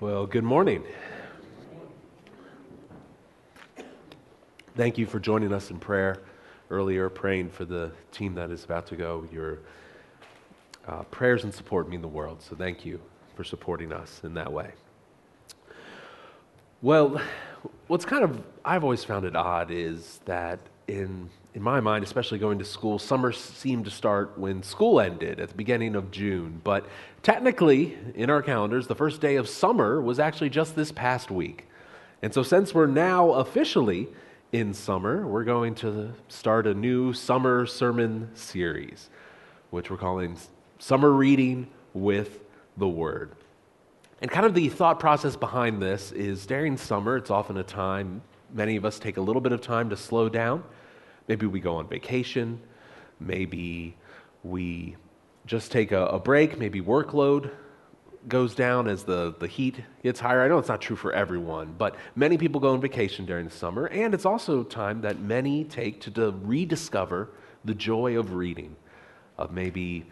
Well, good morning. Thank you for joining us in prayer earlier, praying for the team that is about to go. Your uh, prayers and support mean the world, so thank you for supporting us in that way. Well, what's kind of, I've always found it odd is that in in my mind, especially going to school, summer seemed to start when school ended at the beginning of June. But technically, in our calendars, the first day of summer was actually just this past week. And so, since we're now officially in summer, we're going to start a new summer sermon series, which we're calling Summer Reading with the Word. And kind of the thought process behind this is during summer, it's often a time many of us take a little bit of time to slow down Maybe we go on vacation. Maybe we just take a, a break. Maybe workload goes down as the, the heat gets higher. I know it's not true for everyone, but many people go on vacation during the summer, and it's also time that many take to, to rediscover the joy of reading, of maybe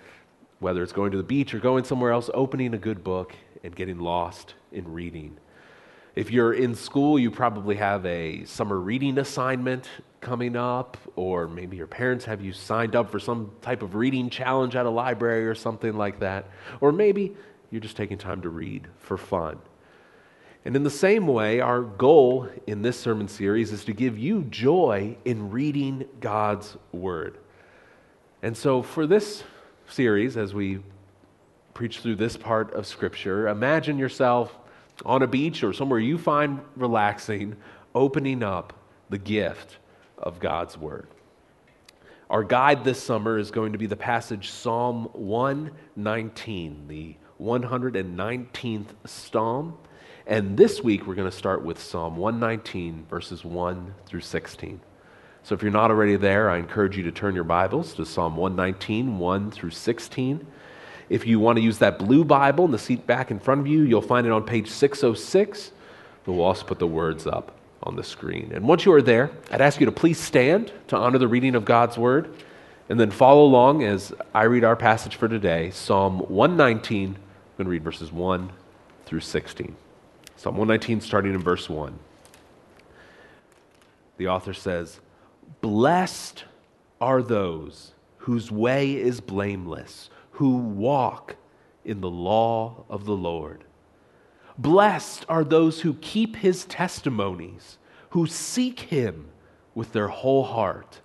whether it's going to the beach or going somewhere else, opening a good book and getting lost in reading. If you're in school, you probably have a summer reading assignment coming up, or maybe your parents have you signed up for some type of reading challenge at a library or something like that. Or maybe you're just taking time to read for fun. And in the same way, our goal in this sermon series is to give you joy in reading God's Word. And so, for this series, as we preach through this part of Scripture, imagine yourself on a beach or somewhere you find relaxing, opening up the gift of God's Word. Our guide this summer is going to be the passage Psalm 119, the 119th Psalm. And this week we're going to start with Psalm 119, verses 1 through 16. So if you're not already there, I encourage you to turn your Bibles to Psalm 119, 1 through 16. If you want to use that blue Bible in the seat back in front of you, you'll find it on page 606. We'll also put the words up on the screen. And once you are there, I'd ask you to please stand to honor the reading of God's word and then follow along as I read our passage for today, Psalm 119. I'm going to read verses 1 through 16. Psalm 119, starting in verse 1. The author says, Blessed are those whose way is blameless who walk in the law of the Lord. Blessed are those who keep his testimonies, who seek him with their whole heart,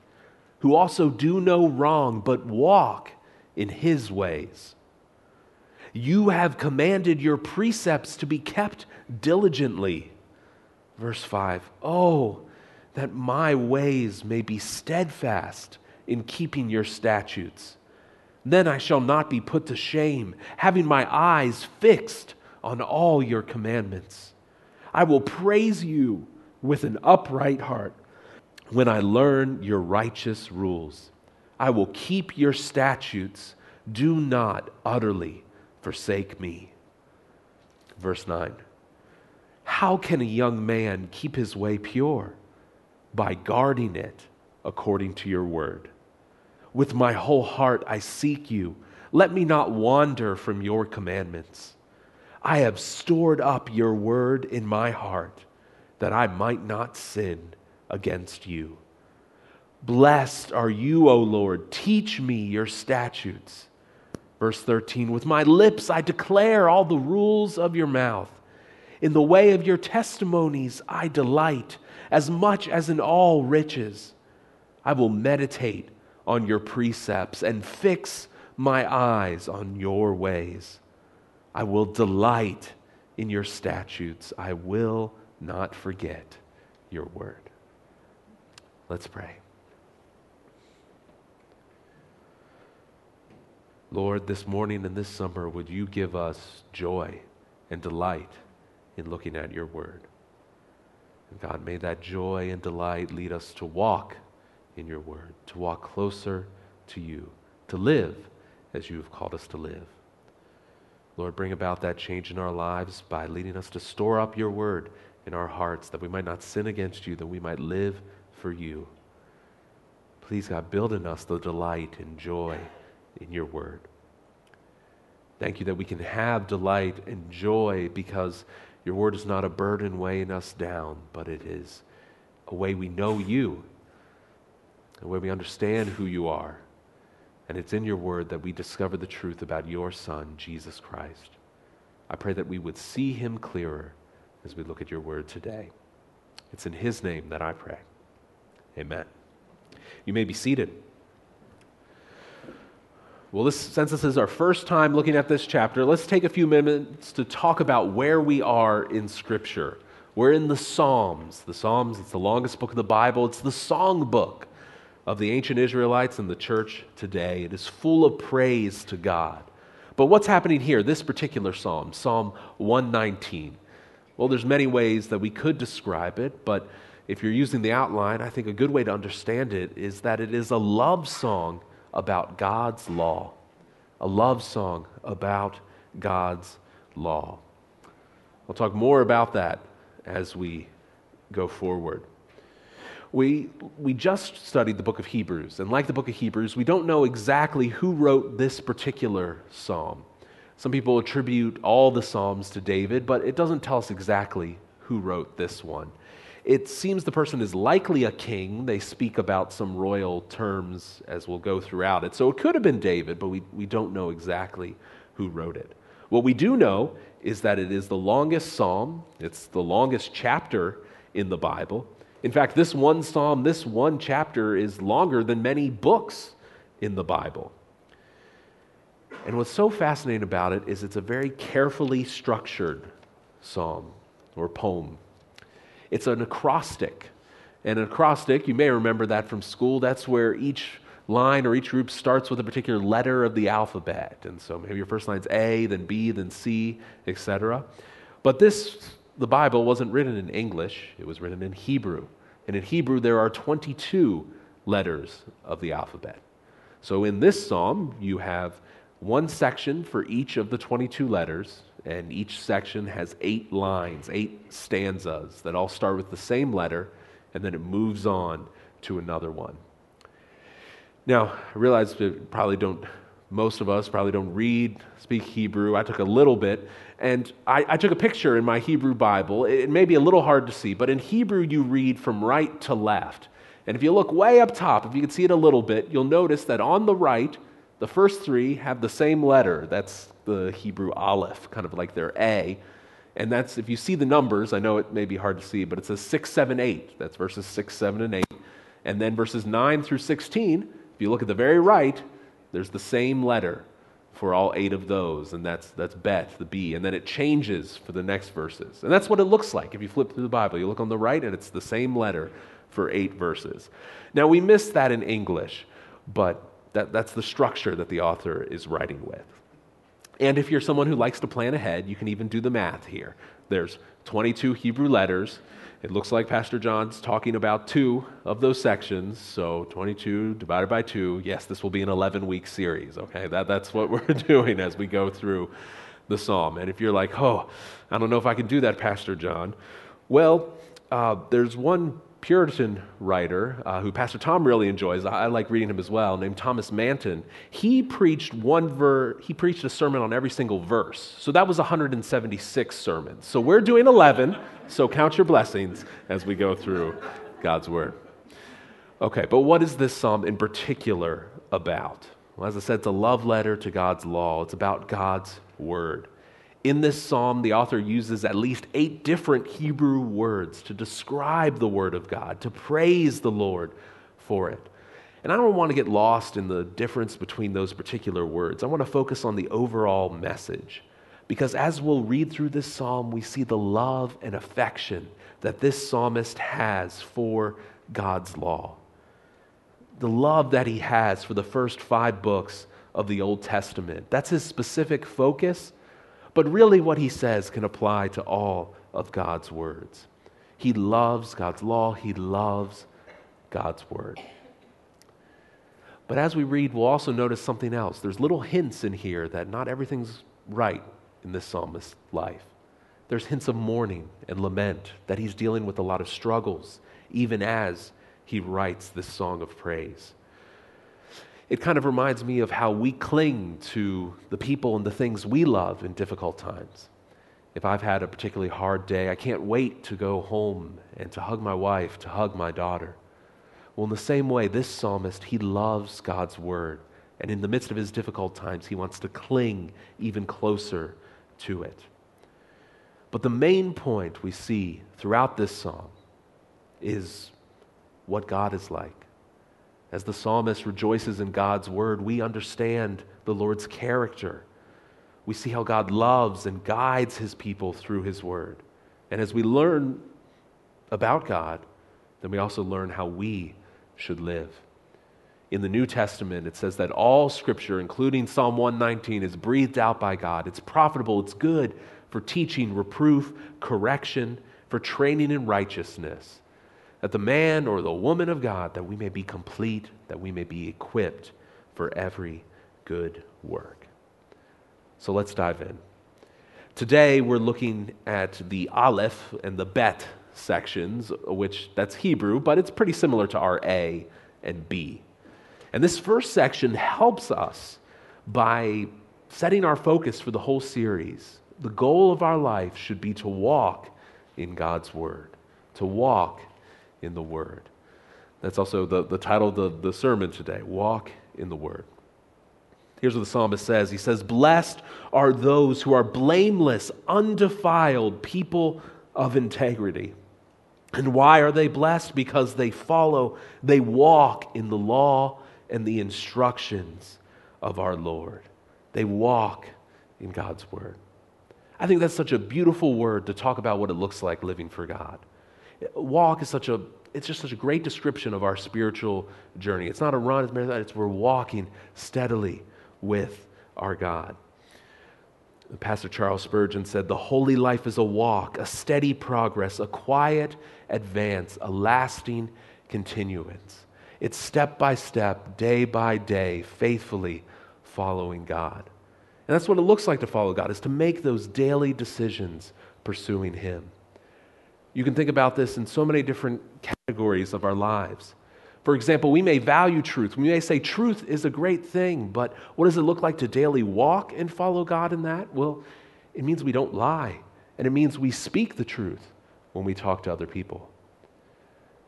who also do no wrong, but walk in his ways. You have commanded your precepts to be kept diligently. Verse 5 Oh, that my ways may be steadfast in keeping your statutes. Then I shall not be put to shame, having my eyes fixed on all your commandments. I will praise you with an upright heart when I learn your righteous rules. I will keep your statutes. Do not utterly forsake me. Verse 9 How can a young man keep his way pure? By guarding it according to your word. With my whole heart I seek you. Let me not wander from your commandments. I have stored up your word in my heart that I might not sin against you. Blessed are you, O Lord. Teach me your statutes. Verse 13 With my lips I declare all the rules of your mouth. In the way of your testimonies I delight as much as in all riches. I will meditate on your precepts and fix my eyes on your ways. I will delight in your statutes. I will not forget your word. Let's pray. Lord, this morning and this summer, would you give us joy and delight in looking at your word? And God, may that joy and delight lead us to walk in your word, to walk closer to you, to live as you have called us to live. Lord, bring about that change in our lives by leading us to store up your word in our hearts that we might not sin against you, that we might live for you. Please, God, build in us the delight and joy in your word. Thank you that we can have delight and joy because Your word is not a burden weighing us down, but it is a way we know you, a way we understand who you are. And it's in your word that we discover the truth about your Son, Jesus Christ. I pray that we would see him clearer as we look at your word today. It's in his name that I pray. Amen. You may be seated. Well, this, since this is our first time looking at this chapter, let's take a few minutes to talk about where we are in Scripture. We're in the Psalms. The Psalms, it's the longest book of the Bible, it's the song book of the ancient Israelites and the church today. It is full of praise to God. But what's happening here, this particular psalm, Psalm 119? Well, there's many ways that we could describe it, but if you're using the outline, I think a good way to understand it is that it is a love song about God's law, a love song about God's law. I'll talk more about that as we go forward. We, we just studied the book of Hebrews, and like the book of Hebrews, we don't know exactly who wrote this particular psalm. Some people attribute all the psalms to David, but it doesn't tell us exactly who wrote this one it seems the person is likely a king. They speak about some royal terms as we'll go throughout it. So it could have been David, but we, we don't know exactly who wrote it. What we do know is that it is the longest psalm, it's the longest chapter in the Bible. In fact, this one psalm, this one chapter, is longer than many books in the Bible. And what's so fascinating about it is it's a very carefully structured psalm or poem. It's an acrostic. And an acrostic, you may remember that from school, that's where each line or each group starts with a particular letter of the alphabet. And so maybe your first line's A, then B, then C, etc. But this, the Bible, wasn't written in English, it was written in Hebrew. And in Hebrew, there are 22 letters of the alphabet. So in this psalm, you have one section for each of the 22 letters, and each section has eight lines, eight stanzas that all start with the same letter, and then it moves on to another one. Now, I realize that probably don't, most of us probably don't read, speak Hebrew. I took a little bit, and I, I took a picture in my Hebrew Bible. It, it may be a little hard to see, but in Hebrew, you read from right to left. And if you look way up top, if you can see it a little bit, you'll notice that on the right, the first three have the same letter. That's the Hebrew aleph, kind of like their A. And that's, if you see the numbers, I know it may be hard to see, but it says 6, 7, 8. That's verses 6, 7, and 8. And then verses 9 through 16, if you look at the very right, there's the same letter for all eight of those, and that's, that's Bet, the B. And then it changes for the next verses. And that's what it looks like if you flip through the Bible. You look on the right, and it's the same letter for eight verses. Now, we miss that in English, but that, that's the structure that the author is writing with. And if you're someone who likes to plan ahead, you can even do the math here. There's 22 Hebrew letters. It looks like Pastor John's talking about two of those sections. So 22 divided by two. Yes, this will be an 11 week series. Okay, that, that's what we're doing as we go through the psalm. And if you're like, oh, I don't know if I can do that, Pastor John, well, uh, there's one Puritan writer uh, who Pastor Tom really enjoys. I, I, like reading him as well, named Thomas Manton. He preached one ver- he preached a sermon on every single verse. So that was 176 sermons. So we're doing 11. So count your blessings as we go through God's word. Okay, but what is this psalm in particular about? Well, as I said, it's a love letter to God's law. It's about God's word. In this psalm, the author uses at least eight different Hebrew words to describe the Word of God, to praise the Lord for it. And I don't want to get lost in the difference between those particular words. I want to focus on the overall message. Because as we'll read through this psalm, we see the love and affection that this psalmist has for God's law. The love that he has for the first five books of the Old Testament. That's his specific focus but really, what he says can apply to all of God's words. He loves God's law, he loves God's word. But as we read, we'll also notice something else. There's little hints in here that not everything's right in this psalmist's life. There's hints of mourning and lament, that he's dealing with a lot of struggles, even as he writes this song of praise it kind of reminds me of how we cling to the people and the things we love in difficult times. If I've had a particularly hard day, I can't wait to go home and to hug my wife, to hug my daughter. Well, in the same way, this psalmist, he loves God's word. And in the midst of his difficult times, he wants to cling even closer to it. But the main point we see throughout this psalm is what God is like. As the psalmist rejoices in God's word, we understand the Lord's character. We see how God loves and guides his people through his word. And as we learn about God, then we also learn how we should live. In the New Testament, it says that all scripture, including Psalm 119, is breathed out by God. It's profitable, it's good for teaching, reproof, correction, for training in righteousness, that the man or the woman of God, that we may be complete, that we may be equipped for every good work. So let's dive in. Today we're looking at the Aleph and the Bet sections, which that's Hebrew, but it's pretty similar to our A and B. And this first section helps us by setting our focus for the whole series. The goal of our life should be to walk in God's Word, to walk in the Word. That's also the, the title of the, the sermon today Walk in the Word. Here's what the psalmist says He says, Blessed are those who are blameless, undefiled, people of integrity. And why are they blessed? Because they follow, they walk in the law and the instructions of our Lord. They walk in God's word. I think that's such a beautiful word to talk about what it looks like living for God. Walk is such a it's just such a great description of our spiritual journey. It's not a run, it's marathon, it's we're walking steadily with our God. Pastor Charles Spurgeon said, The holy life is a walk, a steady progress, a quiet advance, a lasting continuance. It's step by step, day by day, faithfully following God. And that's what it looks like to follow God, is to make those daily decisions pursuing Him. You can think about this in so many different categories of our lives. For example, we may value truth. We may say truth is a great thing, but what does it look like to daily walk and follow God in that? Well, it means we don't lie, and it means we speak the truth when we talk to other people.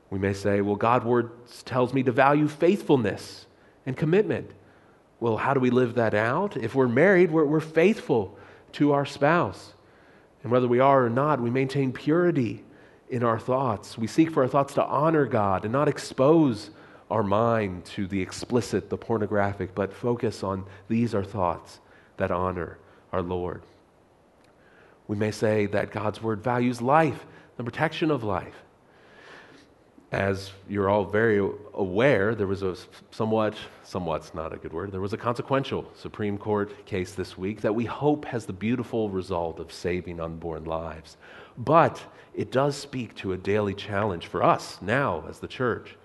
We may say, well, God's word tells me to value faithfulness and commitment. Well, how do we live that out? If we're married, we're, we're faithful to our spouse. And whether we are or not, we maintain purity in our thoughts. We seek for our thoughts to honor God and not expose our mind to the explicit, the pornographic, but focus on these are thoughts that honor our Lord. We may say that God's word values life, the protection of life as you're all very aware, there was a somewhat, somewhat's not a good word, there was a consequential Supreme Court case this week that we hope has the beautiful result of saving unborn lives. But it does speak to a daily challenge for us now as the church.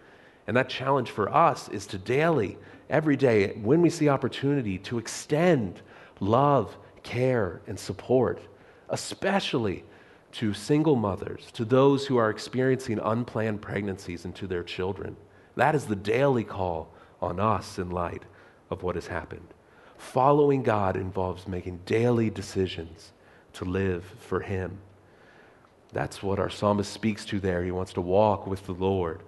And that challenge for us is to daily, every day, when we see opportunity, to extend love, care, and support, especially to single mothers, to those who are experiencing unplanned pregnancies, and to their children. That is the daily call on us in light of what has happened. Following God involves making daily decisions to live for Him. That's what our psalmist speaks to there. He wants to walk with the Lord.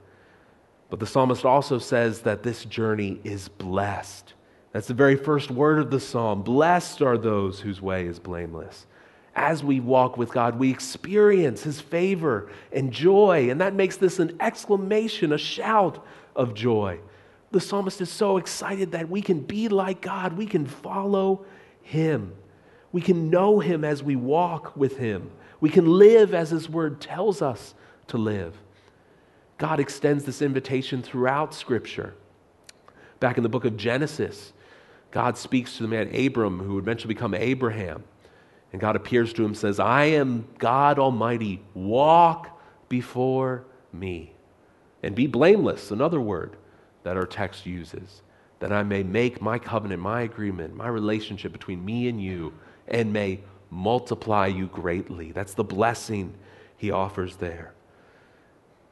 But the psalmist also says that this journey is blessed. That's the very first word of the psalm. Blessed are those whose way is blameless as we walk with God, we experience His favor and joy, and that makes this an exclamation, a shout of joy. The psalmist is so excited that we can be like God, we can follow Him, we can know Him as we walk with Him, we can live as His word tells us to live. God extends this invitation throughout Scripture. Back in the book of Genesis, God speaks to the man Abram, who would eventually become Abraham. And God appears to him says, I am God Almighty. Walk before me. And be blameless, another word that our text uses, that I may make my covenant, my agreement, my relationship between me and you, and may multiply you greatly. That's the blessing he offers there.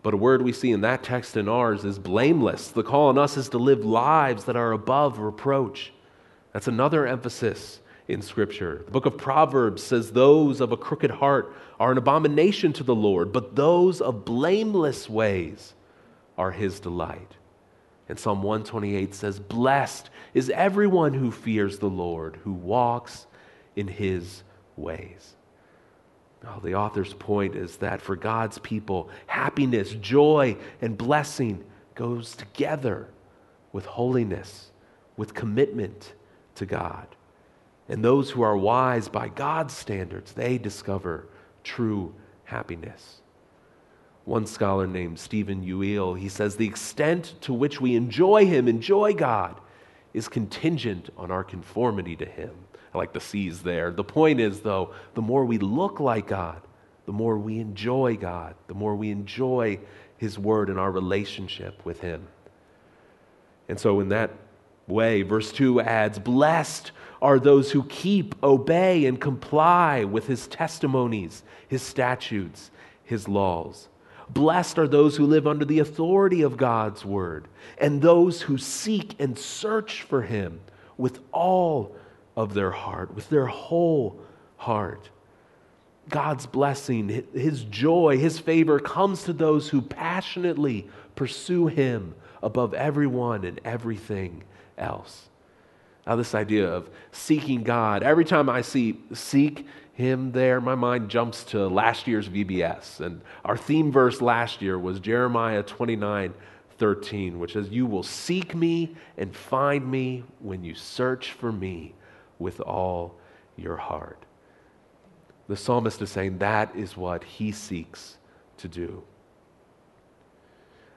But a word we see in that text and ours is blameless. The call on us is to live lives that are above reproach. That's another emphasis in Scripture. The book of Proverbs says, Those of a crooked heart are an abomination to the Lord, but those of blameless ways are his delight. And Psalm 128 says, Blessed is everyone who fears the Lord, who walks in his ways. Now, the author's point is that for God's people, happiness, joy, and blessing goes together with holiness, with commitment to God. And those who are wise by God's standards, they discover true happiness. One scholar named Stephen Yuille, he says the extent to which we enjoy him, enjoy God, is contingent on our conformity to him. I like the C's there. The point is, though, the more we look like God, the more we enjoy God, the more we enjoy his word and our relationship with him. And so, in that way, verse 2 adds, Blessed are those who keep, obey, and comply with his testimonies, his statutes, his laws. Blessed are those who live under the authority of God's word, and those who seek and search for him with all of their heart, with their whole heart. God's blessing, his joy, his favor comes to those who passionately pursue him above everyone and everything else. Now, this idea of seeking God, every time I see seek Him there, my mind jumps to last year's VBS. And our theme verse last year was Jeremiah 29 13, which says, You will seek me and find me when you search for me with all your heart. The psalmist is saying that is what he seeks to do.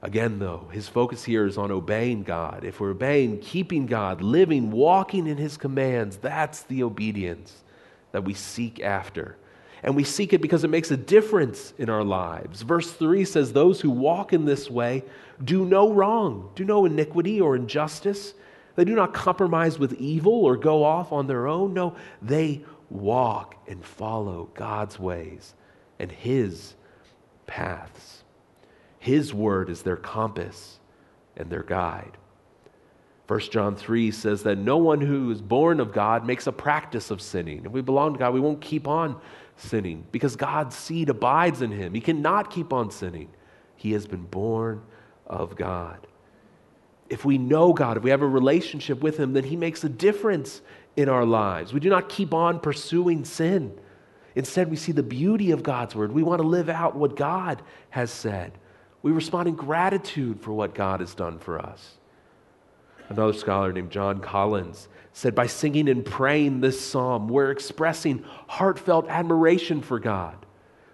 Again, though, his focus here is on obeying God. If we're obeying, keeping God, living, walking in his commands, that's the obedience that we seek after. And we seek it because it makes a difference in our lives. Verse 3 says, Those who walk in this way do no wrong, do no iniquity or injustice. They do not compromise with evil or go off on their own. No, they walk and follow God's ways and his paths. His word is their compass and their guide. 1 John 3 says that no one who is born of God makes a practice of sinning. If we belong to God, we won't keep on sinning because God's seed abides in him. He cannot keep on sinning. He has been born of God. If we know God, if we have a relationship with him, then he makes a difference in our lives. We do not keep on pursuing sin. Instead, we see the beauty of God's word. We want to live out what God has said. We respond in gratitude for what God has done for us. Another scholar named John Collins said, By singing and praying this psalm, we're expressing heartfelt admiration for God,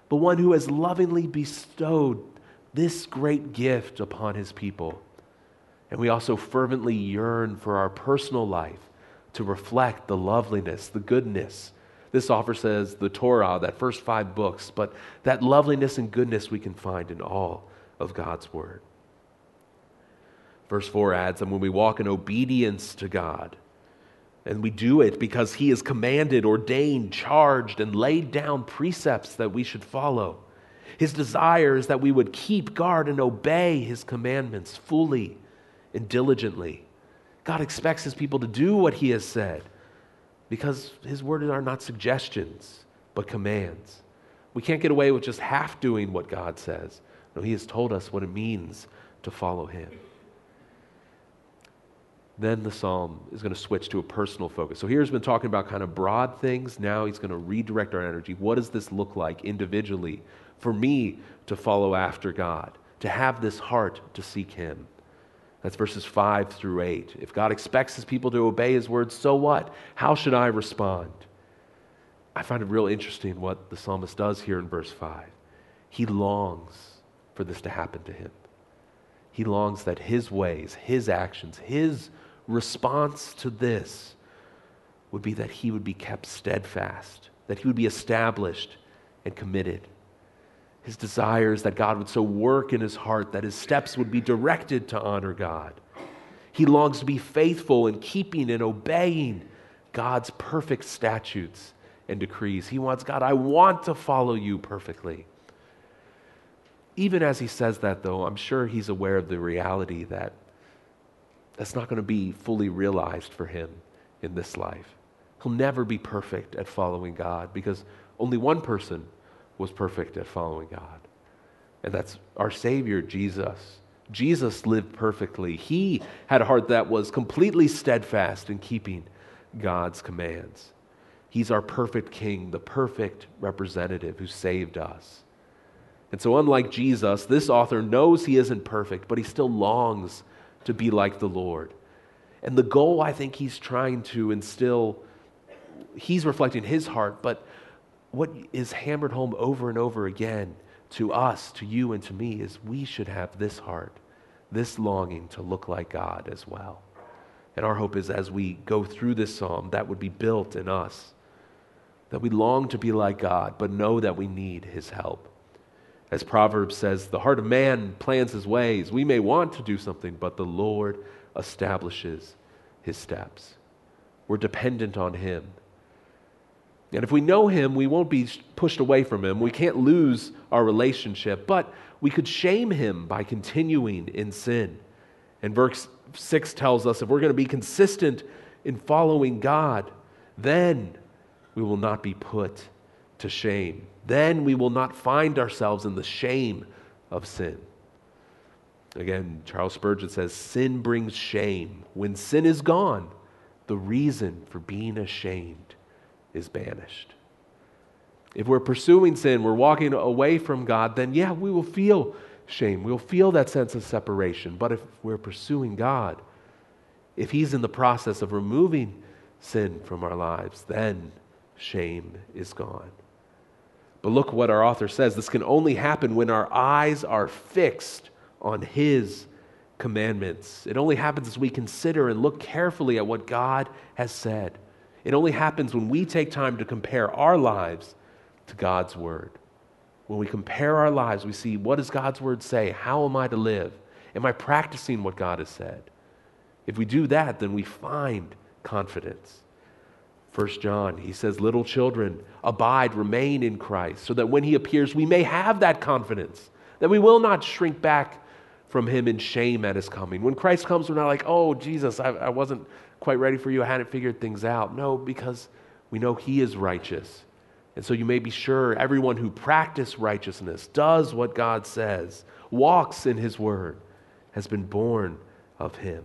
the one who has lovingly bestowed this great gift upon his people. And we also fervently yearn for our personal life to reflect the loveliness, the goodness. This author says the Torah, that first five books, but that loveliness and goodness we can find in all of God's word. Verse 4 adds, and when we walk in obedience to God, and we do it because He has commanded, ordained, charged, and laid down precepts that we should follow. His desire is that we would keep guard and obey His commandments fully and diligently. God expects His people to do what He has said because His words are not suggestions, but commands. We can't get away with just half doing what God says. No, he has told us what it means to follow him. Then the psalm is going to switch to a personal focus. So here's been talking about kind of broad things. Now he's going to redirect our energy. What does this look like individually for me to follow after God, to have this heart to seek him? That's verses 5 through 8. If God expects his people to obey his words, so what? How should I respond? I find it real interesting what the psalmist does here in verse 5. He longs for this to happen to him. He longs that his ways, his actions, his response to this would be that he would be kept steadfast, that he would be established and committed. His desire is that God would so work in his heart that his steps would be directed to honor God. He longs to be faithful in keeping and obeying God's perfect statutes and decrees. He wants, God, I want to follow you perfectly. Even as he says that, though, I'm sure he's aware of the reality that that's not going to be fully realized for him in this life. He'll never be perfect at following God because only one person was perfect at following God. And that's our Savior, Jesus. Jesus lived perfectly. He had a heart that was completely steadfast in keeping God's commands. He's our perfect King, the perfect representative who saved us. And so, unlike Jesus, this author knows he isn't perfect, but he still longs to be like the Lord. And the goal I think he's trying to instill, he's reflecting his heart, but what is hammered home over and over again to us, to you, and to me is we should have this heart, this longing to look like God as well. And our hope is as we go through this psalm, that would be built in us, that we long to be like God, but know that we need his help. As Proverbs says, the heart of man plans his ways. We may want to do something, but the Lord establishes his steps. We're dependent on him. And if we know him, we won't be pushed away from him. We can't lose our relationship, but we could shame him by continuing in sin. And verse 6 tells us if we're going to be consistent in following God, then we will not be put to shame. Then we will not find ourselves in the shame of sin. Again, Charles Spurgeon says, Sin brings shame. When sin is gone, the reason for being ashamed is banished. If we're pursuing sin, we're walking away from God, then yeah, we will feel shame. We'll feel that sense of separation. But if we're pursuing God, if He's in the process of removing sin from our lives, then shame is gone. But look what our author says this can only happen when our eyes are fixed on His commandments. It only happens as we consider and look carefully at what God has said. It only happens when we take time to compare our lives to God's Word. When we compare our lives, we see what does God's Word say? How am I to live? Am I practicing what God has said? If we do that, then we find confidence. First John, he says, Little children, abide, remain in Christ, so that when he appears, we may have that confidence, that we will not shrink back from him in shame at his coming. When Christ comes, we're not like, oh, Jesus, I, I wasn't quite ready for you. I hadn't figured things out. No, because we know he is righteous. And so you may be sure everyone who practices righteousness, does what God says, walks in his word, has been born of him.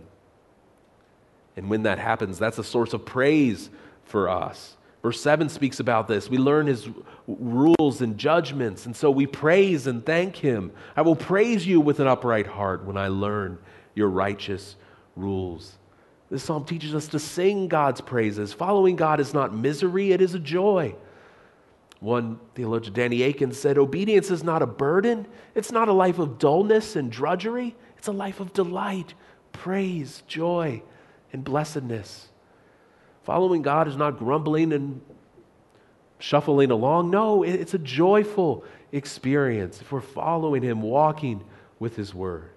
And when that happens, that's a source of praise for us. Verse 7 speaks about this. We learn his rules and judgments, and so we praise and thank him. I will praise you with an upright heart when I learn your righteous rules. This psalm teaches us to sing God's praises. Following God is not misery, it is a joy. One theologian, Danny Akin, said obedience is not a burden, it's not a life of dullness and drudgery, it's a life of delight, praise, joy, and blessedness. Following God is not grumbling and shuffling along. No, it's a joyful experience if we're following Him, walking with His Word.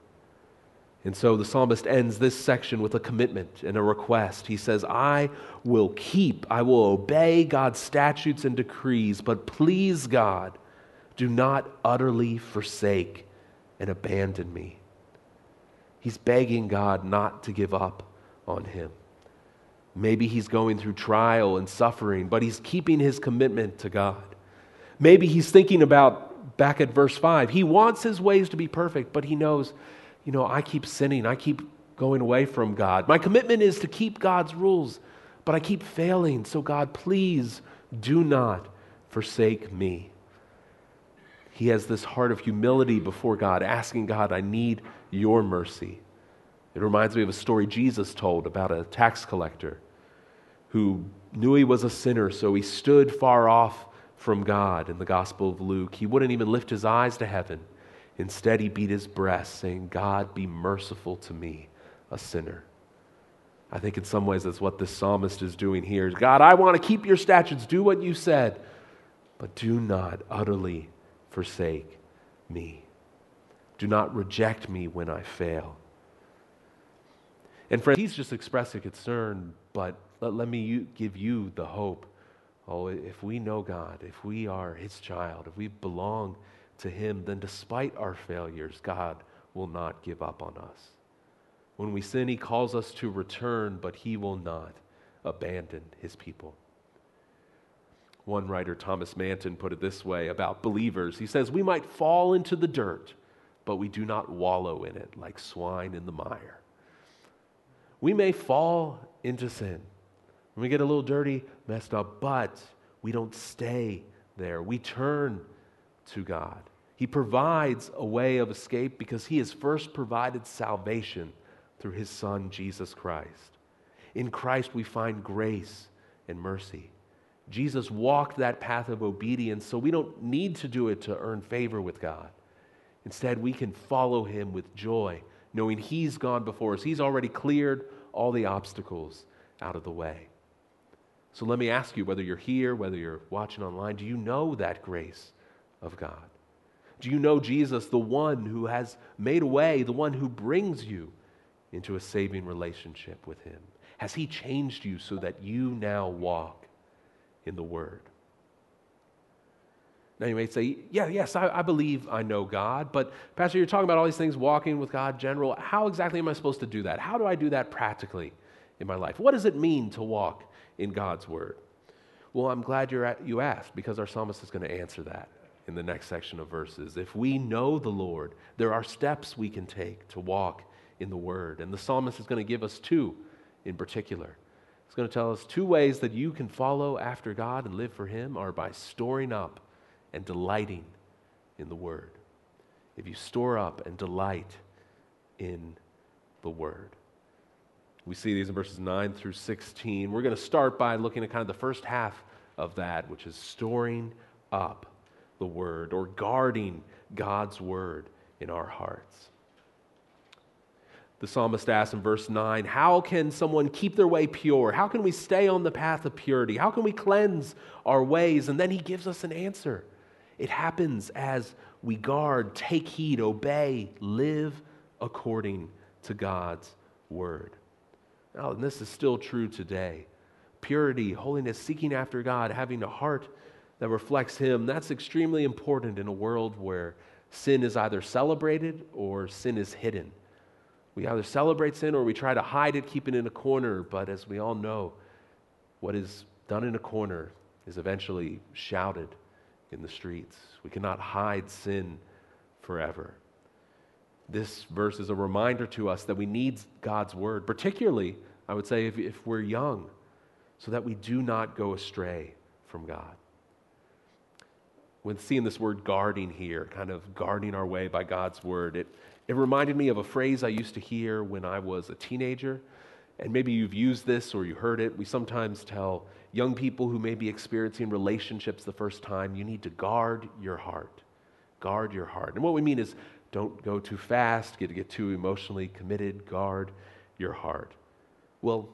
And so the psalmist ends this section with a commitment and a request. He says, I will keep, I will obey God's statutes and decrees, but please, God, do not utterly forsake and abandon me. He's begging God not to give up on him. Maybe he's going through trial and suffering, but he's keeping his commitment to God. Maybe he's thinking about back at verse 5. He wants his ways to be perfect, but he knows, you know, I keep sinning. I keep going away from God. My commitment is to keep God's rules, but I keep failing. So, God, please do not forsake me. He has this heart of humility before God, asking God, I need your mercy. It reminds me of a story Jesus told about a tax collector who knew he was a sinner, so he stood far off from God in the Gospel of Luke. He wouldn't even lift his eyes to heaven. Instead, he beat his breast, saying, God, be merciful to me, a sinner. I think in some ways that's what this psalmist is doing here. God, I want to keep your statutes, do what you said, but do not utterly forsake me. Do not reject me when I fail. And friends, he's just expressing concern, but let, let me give you the hope. Oh, if we know God, if we are His child, if we belong to Him, then despite our failures, God will not give up on us. When we sin, He calls us to return, but He will not abandon His people. One writer, Thomas Manton, put it this way about believers. He says, We might fall into the dirt, but we do not wallow in it like swine in the mire. We may fall into sin. We get a little dirty, messed up, but we don't stay there. We turn to God. He provides a way of escape because He has first provided salvation through His Son, Jesus Christ. In Christ, we find grace and mercy. Jesus walked that path of obedience, so we don't need to do it to earn favor with God. Instead, we can follow him with joy, knowing he's gone before us. He's already cleared all the obstacles out of the way. So let me ask you whether you're here, whether you're watching online, do you know that grace of God? Do you know Jesus, the one who has made a way, the one who brings you into a saving relationship with him? Has he changed you so that you now walk in the Word. Now, you may say, yeah, yes, I, I, believe I know God, but Pastor, you're talking about all these things, walking with God, general. How exactly am I supposed to do that? How do I do that practically in my life? What does it mean to walk in God's Word? Well, I'm glad you're at, you asked because our psalmist is going to answer that in the next section of verses. If we know the Lord, there are steps we can take to walk in the Word. And the psalmist is going to give us two in particular. He's going to tell us two ways that you can follow after God and live for Him are by storing up and delighting in the Word. If you store up and delight in the Word. We see these in verses 9 through 16. We're going to start by looking at kind of the first half of that, which is storing up the Word or guarding God's Word in our hearts. The psalmist asks in verse 9, How can someone keep their way pure? How can we stay on the path of purity? How can we cleanse our ways? And then he gives us an answer. It happens as we guard, take heed, obey, live according to God's word. Now, and this is still true today. Purity, holiness, seeking after God, having a heart that reflects Him, that's extremely important in a world where sin is either celebrated or sin is hidden. We either celebrate sin or we try to hide it, keep it in a corner. But as we all know, what is done in a corner is eventually shouted in the streets. We cannot hide sin forever. This verse is a reminder to us that we need God's word, particularly, I would say, if, if we're young, so that we do not go astray from God. When seeing this word guarding here, kind of guarding our way by God's word, it, it reminded me of a phrase I used to hear when I was a teenager. And maybe you've used this or you heard it. We sometimes tell young people who may be experiencing relationships the first time, you need to guard your heart. Guard your heart. And what we mean is don't go too fast, get get too emotionally committed, guard your heart. Well,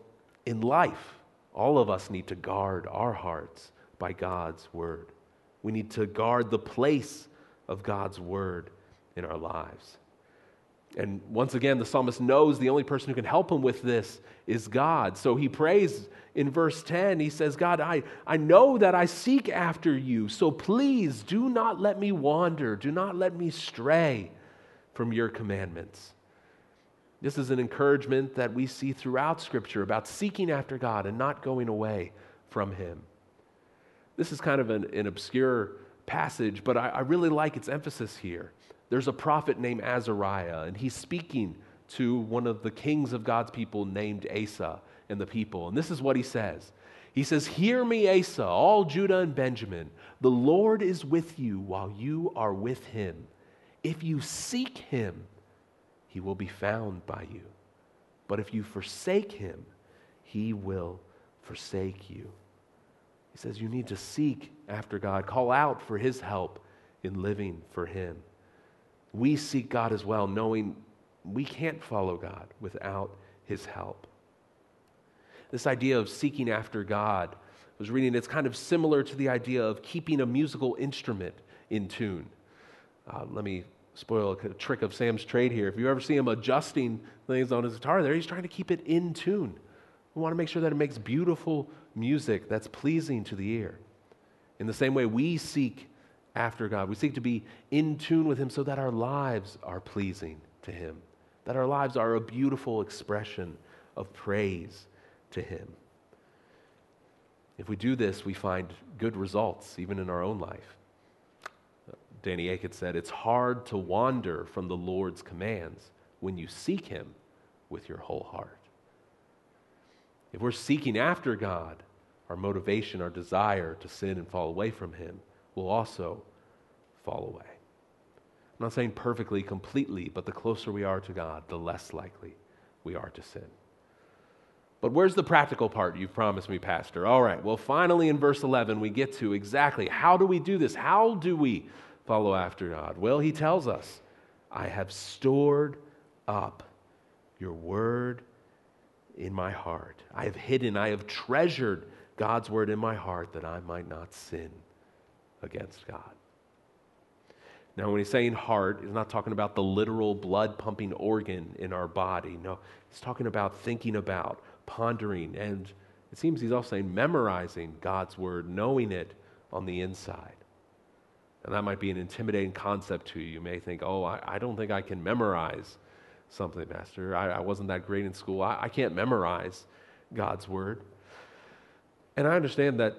in life, all of us need to guard our hearts by God's word. We need to guard the place of God's word in our lives. And once again, the psalmist knows the only person who can help him with this is God. So he prays in verse 10. He says, God, I, I know that I seek after you, so please do not let me wander, do not let me stray from your commandments. This is an encouragement that we see throughout Scripture about seeking after God and not going away from Him. This is kind of an, an obscure passage, but I, I really like its emphasis here there's a prophet named Azariah, and he's speaking to one of the kings of God's people named Asa and the people. And this is what he says He says, Hear me, Asa, all Judah and Benjamin. The Lord is with you while you are with him. If you seek him, he will be found by you. But if you forsake him, he will forsake you. He says you need to seek after God, call out for his help in living for him we seek God as well, knowing we can't follow God without his help. This idea of seeking after God, I was reading, it's kind of similar to the idea of keeping a musical instrument in tune. Uh, let me spoil a trick of Sam's trade here. If you ever see him adjusting things on his guitar there, he's trying to keep it in tune. We want to make sure that it makes beautiful music that's pleasing to the ear. In the same way, we seek after God. We seek to be in tune with Him so that our lives are pleasing to Him, that our lives are a beautiful expression of praise to Him. If we do this, we find good results, even in our own life. Danny Akin said, It's hard to wander from the Lord's commands when you seek Him with your whole heart. If we're seeking after God, our motivation, our desire to sin and fall away from Him will also fall away. I'm not saying perfectly, completely, but the closer we are to God, the less likely we are to sin. But where's the practical part you've promised me, Pastor? All right, well, finally in verse 11, we get to exactly how do we do this? How do we follow after God? Well, he tells us, I have stored up your word in my heart. I have hidden, I have treasured God's word in my heart that I might not sin against God. Now, when he's saying heart, he's not talking about the literal blood pumping organ in our body. No, he's talking about thinking about, pondering, and it seems he's also saying memorizing God's word, knowing it on the inside. And that might be an intimidating concept to you. You may think, oh, I, I don't think I can memorize something, Master. I, I wasn't that great in school. I, I can't memorize God's word. And I understand that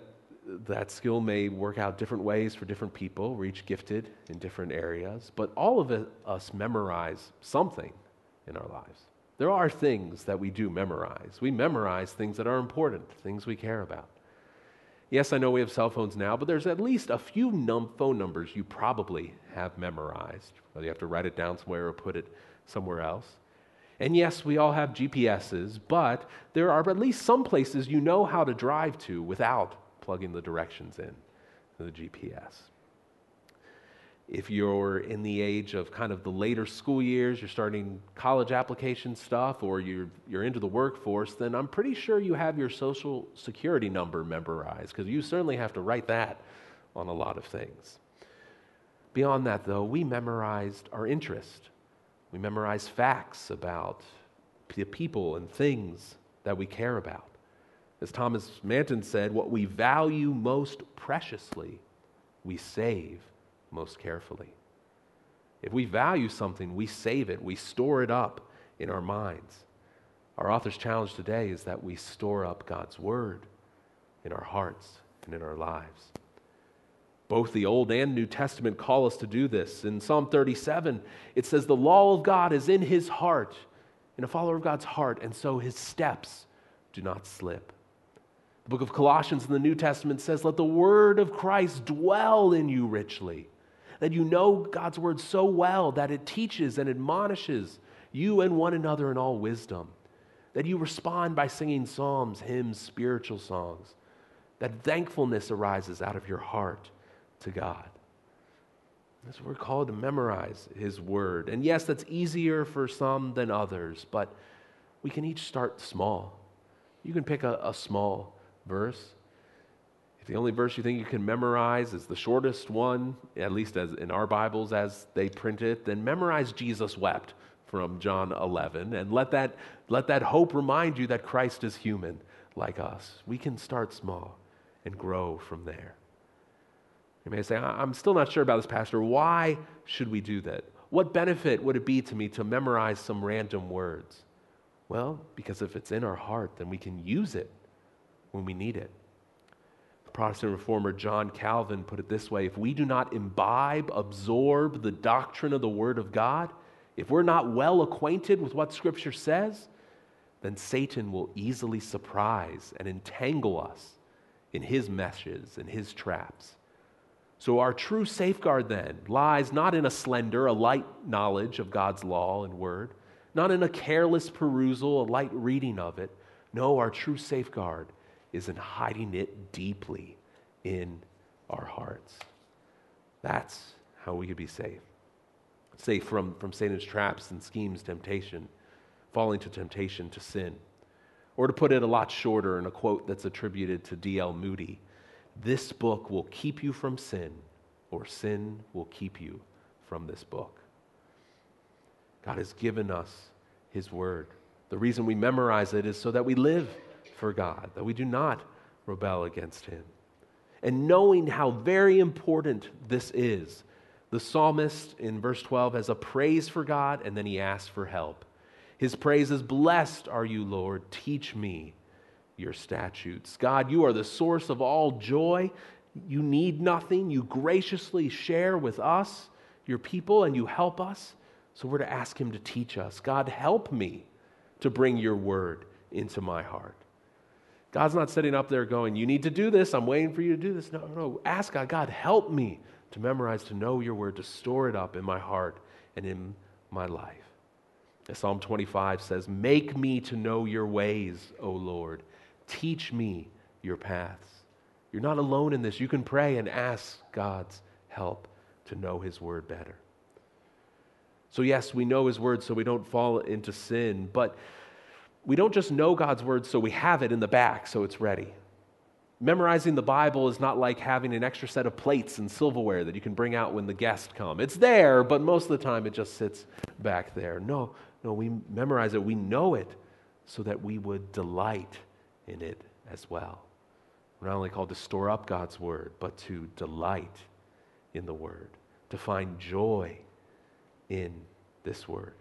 that skill may work out different ways for different people. We're each gifted in different areas, but all of it, us memorize something in our lives. There are things that we do memorize. We memorize things that are important, things we care about. Yes, I know we have cell phones now, but there's at least a few num- phone numbers you probably have memorized, whether you have to write it down somewhere or put it somewhere else. And yes, we all have GPSs, but there are at least some places you know how to drive to without plugging the directions in to the GPS. If you're in the age of kind of the later school years, you're starting college application stuff, or you're, you're into the workforce, then I'm pretty sure you have your social security number memorized, because you certainly have to write that on a lot of things. Beyond that, though, we memorized our interest. We memorize facts about the people and things that we care about. As Thomas Manton said, what we value most preciously, we save most carefully. If we value something, we save it, we store it up in our minds. Our author's challenge today is that we store up God's word in our hearts and in our lives. Both the Old and New Testament call us to do this. In Psalm 37, it says, The law of God is in his heart, in a follower of God's heart, and so his steps do not slip. The book of Colossians in the New Testament says, Let the word of Christ dwell in you richly. That you know God's word so well that it teaches and admonishes you and one another in all wisdom. That you respond by singing psalms, hymns, spiritual songs. That thankfulness arises out of your heart to God. That's what we're called to memorize His Word. And yes, that's easier for some than others, but we can each start small. You can pick a, a small verse. The only verse you think you can memorize is the shortest one, at least as in our Bibles as they print it, then memorize Jesus wept from John 11 and let that, let that hope remind you that Christ is human like us. We can start small and grow from there. You may say, I'm still not sure about this, Pastor. Why should we do that? What benefit would it be to me to memorize some random words? Well, because if it's in our heart, then we can use it when we need it. Protestant reformer John Calvin put it this way if we do not imbibe, absorb the doctrine of the Word of God, if we're not well acquainted with what Scripture says, then Satan will easily surprise and entangle us in his meshes and his traps. So, our true safeguard then lies not in a slender, a light knowledge of God's law and word, not in a careless perusal, a light reading of it. No, our true safeguard is in hiding it deeply in our hearts. That's how we could be safe. Safe from, from Satan's traps and schemes, temptation, falling to temptation to sin. Or to put it a lot shorter in a quote that's attributed to D.L. Moody this book will keep you from sin, or sin will keep you from this book. God has given us His Word. The reason we memorize it is so that we live for God, that we do not rebel against Him. And knowing how very important this is, the psalmist in verse 12 has a praise for God and then he asks for help. His praise is Blessed are you, Lord, teach me your statutes. God, you are the source of all joy. You need nothing. You graciously share with us, your people, and you help us. So we're to ask Him to teach us. God, help me to bring your word into my heart. God's not sitting up there going, You need to do this. I'm waiting for you to do this. No, no. Ask God, God, help me to memorize, to know your word, to store it up in my heart and in my life. Psalm 25 says, Make me to know your ways, O Lord. Teach me your paths. You're not alone in this. You can pray and ask God's help to know his word better. So, yes, we know his word so we don't fall into sin, but we don't just know God's word so we have it in the back so it's ready. Memorizing the Bible is not like having an extra set of plates and silverware that you can bring out when the guests come. It's there, but most of the time it just sits back there. No, no, we memorize it, we know it so that we would delight in it as well. We're not only called to store up God's word, but to delight in the word, to find joy in this word.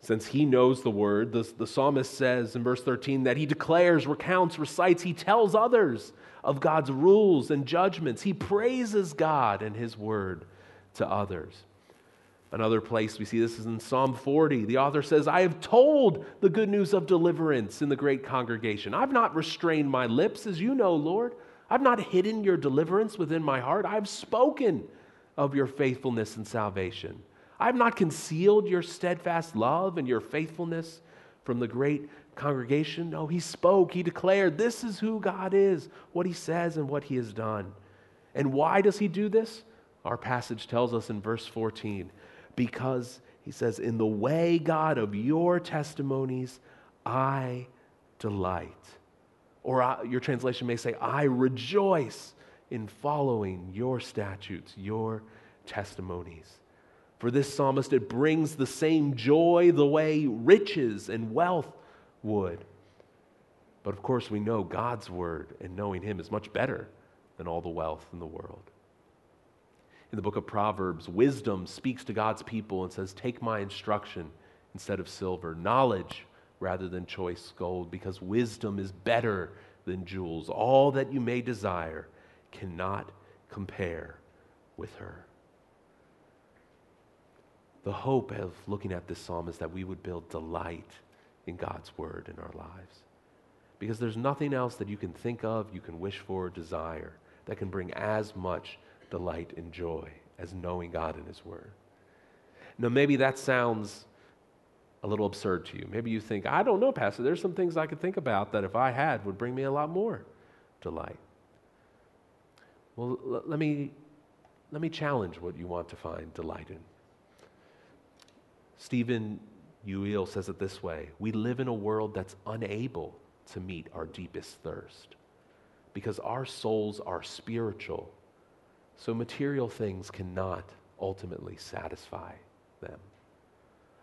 Since he knows the word, the, the psalmist says in verse 13 that he declares, recounts, recites, he tells others of God's rules and judgments. He praises God and his word to others. Another place we see this is in Psalm 40. The author says, I have told the good news of deliverance in the great congregation. I've not restrained my lips, as you know, Lord. I've not hidden your deliverance within my heart. I've spoken of your faithfulness and salvation. I have not concealed your steadfast love and your faithfulness from the great congregation. No, he spoke, he declared, This is who God is, what he says, and what he has done. And why does he do this? Our passage tells us in verse 14 because he says, In the way, God, of your testimonies, I delight. Or I, your translation may say, I rejoice in following your statutes, your testimonies. For this psalmist, it brings the same joy the way riches and wealth would. But of course, we know God's word and knowing Him is much better than all the wealth in the world. In the book of Proverbs, wisdom speaks to God's people and says, Take my instruction instead of silver, knowledge rather than choice gold, because wisdom is better than jewels. All that you may desire cannot compare with her. The hope of looking at this psalm is that we would build delight in God's word in our lives. Because there's nothing else that you can think of, you can wish for, desire that can bring as much delight and joy as knowing God and His Word. Now, maybe that sounds a little absurd to you. Maybe you think, I don't know, Pastor, there's some things I could think about that if I had would bring me a lot more delight. Well, l- let, me, let me challenge what you want to find delight in. Stephen Yuille says it this way We live in a world that's unable to meet our deepest thirst because our souls are spiritual so material things cannot ultimately satisfy them.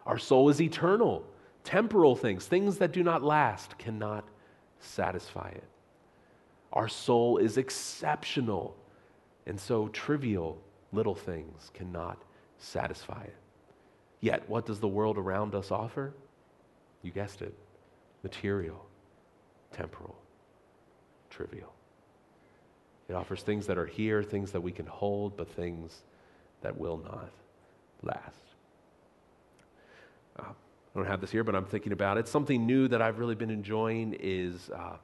Our soul is eternal. Temporal things, things that do not last, cannot satisfy it. Our soul is exceptional, and so trivial little things cannot satisfy it. Yet, what does the world around us offer? You guessed it material, temporal, trivial. It offers things that are here, things that we can hold, but things that will not last. Uh, I don't have this here, but I'm thinking about it. Something new that I've really been enjoying is, uh,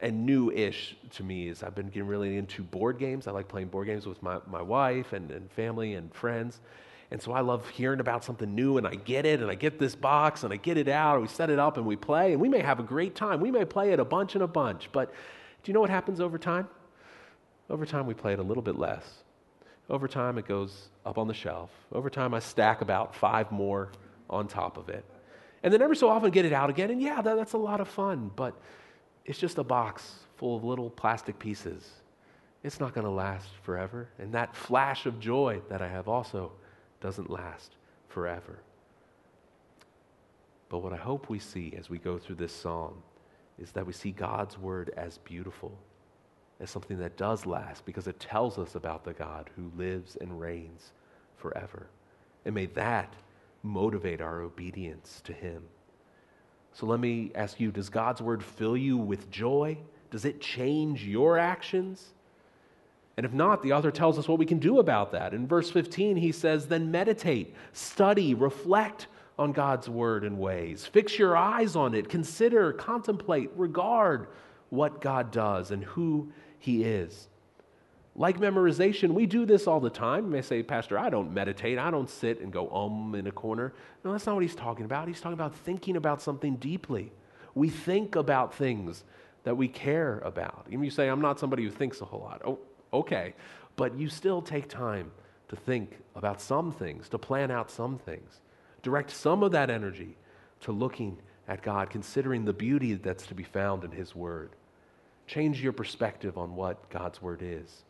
and new ish to me, is I've been getting really into board games. I like playing board games with my, my wife and, and family and friends. And so I love hearing about something new, and I get it, and I get this box, and I get it out, and we set it up, and we play, and we may have a great time. We may play it a bunch and a bunch, but do you know what happens over time? Over time, we play it a little bit less. Over time, it goes up on the shelf. Over time, I stack about five more on top of it. And then every so often get it out again, and yeah, that, that's a lot of fun, but it's just a box full of little plastic pieces. It's not going to last forever. And that flash of joy that I have also doesn't last forever. But what I hope we see as we go through this psalm is that we see God's word as beautiful as something that does last because it tells us about the God who lives and reigns forever. And may that motivate our obedience to Him. So let me ask you Does God's word fill you with joy? Does it change your actions? And if not, the author tells us what we can do about that. In verse 15, he says, Then meditate, study, reflect on God's word and ways. Fix your eyes on it. Consider, contemplate, regard what God does and who he is. Like memorization, we do this all the time. You may say, Pastor, I don't meditate. I don't sit and go um in a corner. No, that's not what he's talking about. He's talking about thinking about something deeply. We think about things that we care about. Even you say, I'm not somebody who thinks a whole lot. Oh, okay. But you still take time to think about some things, to plan out some things. Direct some of that energy to looking at God, considering the beauty that's to be found in His Word. Change your perspective on what God's Word is.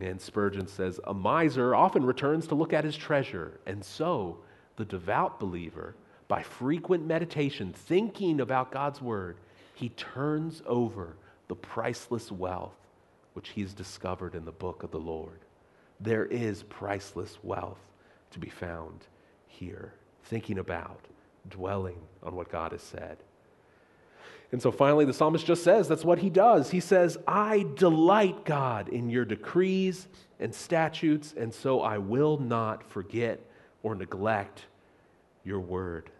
And Spurgeon says, A miser often returns to look at his treasure, and so the devout believer, by frequent meditation, thinking about God's Word, he turns over the priceless wealth which he has discovered in the book of the Lord. There is priceless wealth to be found here, thinking about, dwelling on what God has said. And so finally, the psalmist just says that's what he does. He says, I delight, God, in your decrees and statutes, and so I will not forget or neglect your word.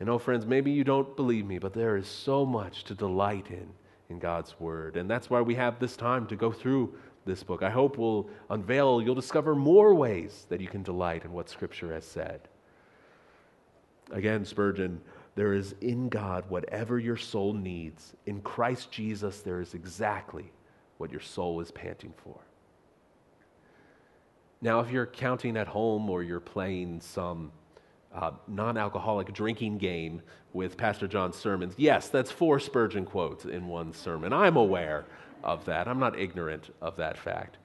And oh, friends, maybe you don't believe me, but there is so much to delight in in God's Word. And that's why we have this time to go through this book. I hope we'll unveil, you'll discover more ways that you can delight in what Scripture has said. Again, Spurgeon, there is in God whatever your soul needs. In Christ Jesus, there is exactly what your soul is panting for. Now, if you're counting at home or you're playing some uh, non alcoholic drinking game with Pastor John's sermons. Yes, that's four Spurgeon quotes in one sermon. I'm aware of that. I'm not ignorant of that fact.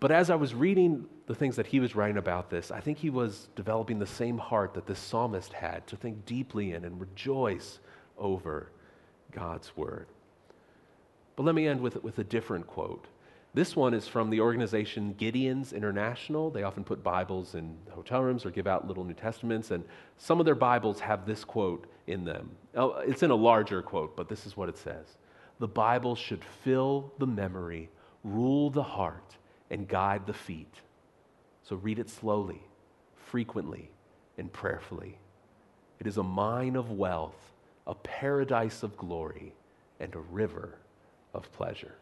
But as I was reading the things that he was writing about this, I think he was developing the same heart that this psalmist had to think deeply in and rejoice over God's word. But let me end with, with a different quote. This one is from the organization Gideons International. They often put Bibles in hotel rooms or give out little New Testaments, and some of their Bibles have this quote in them. Oh, it's in a larger quote, but this is what it says The Bible should fill the memory, rule the heart, and guide the feet. So read it slowly, frequently, and prayerfully. It is a mine of wealth, a paradise of glory, and a river of pleasure.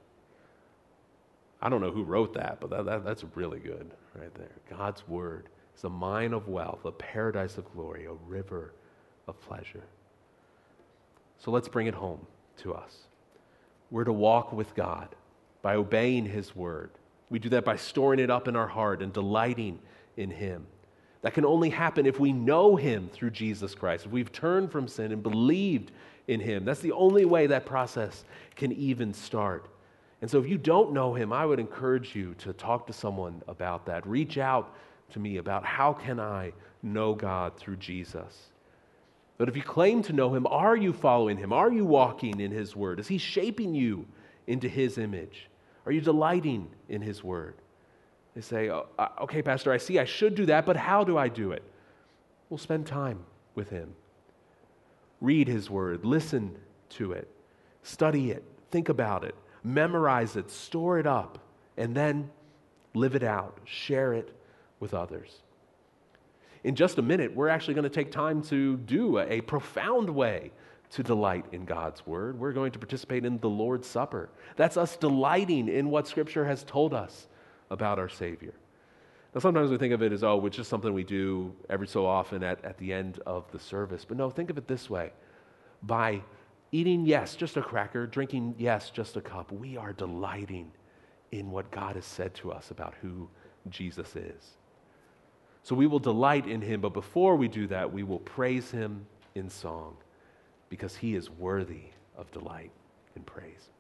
I don't know who wrote that, but that, that, that's really good right there. God's word is a mine of wealth, a paradise of glory, a river of pleasure. So let's bring it home to us. We're to walk with God by obeying his word. We do that by storing it up in our heart and delighting in him. That can only happen if we know him through Jesus Christ, if we've turned from sin and believed in him. That's the only way that process can even start. And so, if you don't know him, I would encourage you to talk to someone about that. Reach out to me about how can I know God through Jesus. But if you claim to know him, are you following him? Are you walking in his word? Is he shaping you into his image? Are you delighting in his word? They say, oh, okay, Pastor, I see I should do that, but how do I do it? Well, spend time with him. Read his word, listen to it, study it, think about it, memorize it, store it up, and then live it out, share it with others. In just a minute, we're actually going to take time to do a, a profound way to delight in God's word. We're going to participate in the Lord's Supper. That's us delighting in what Scripture has told us about our Savior. Now, sometimes we think of it as, oh, it's just something we do every so often at, at the end of the service. But no, think of it this way by Eating, yes, just a cracker. Drinking, yes, just a cup. We are delighting in what God has said to us about who Jesus is. So we will delight in him, but before we do that, we will praise him in song because he is worthy of delight and praise.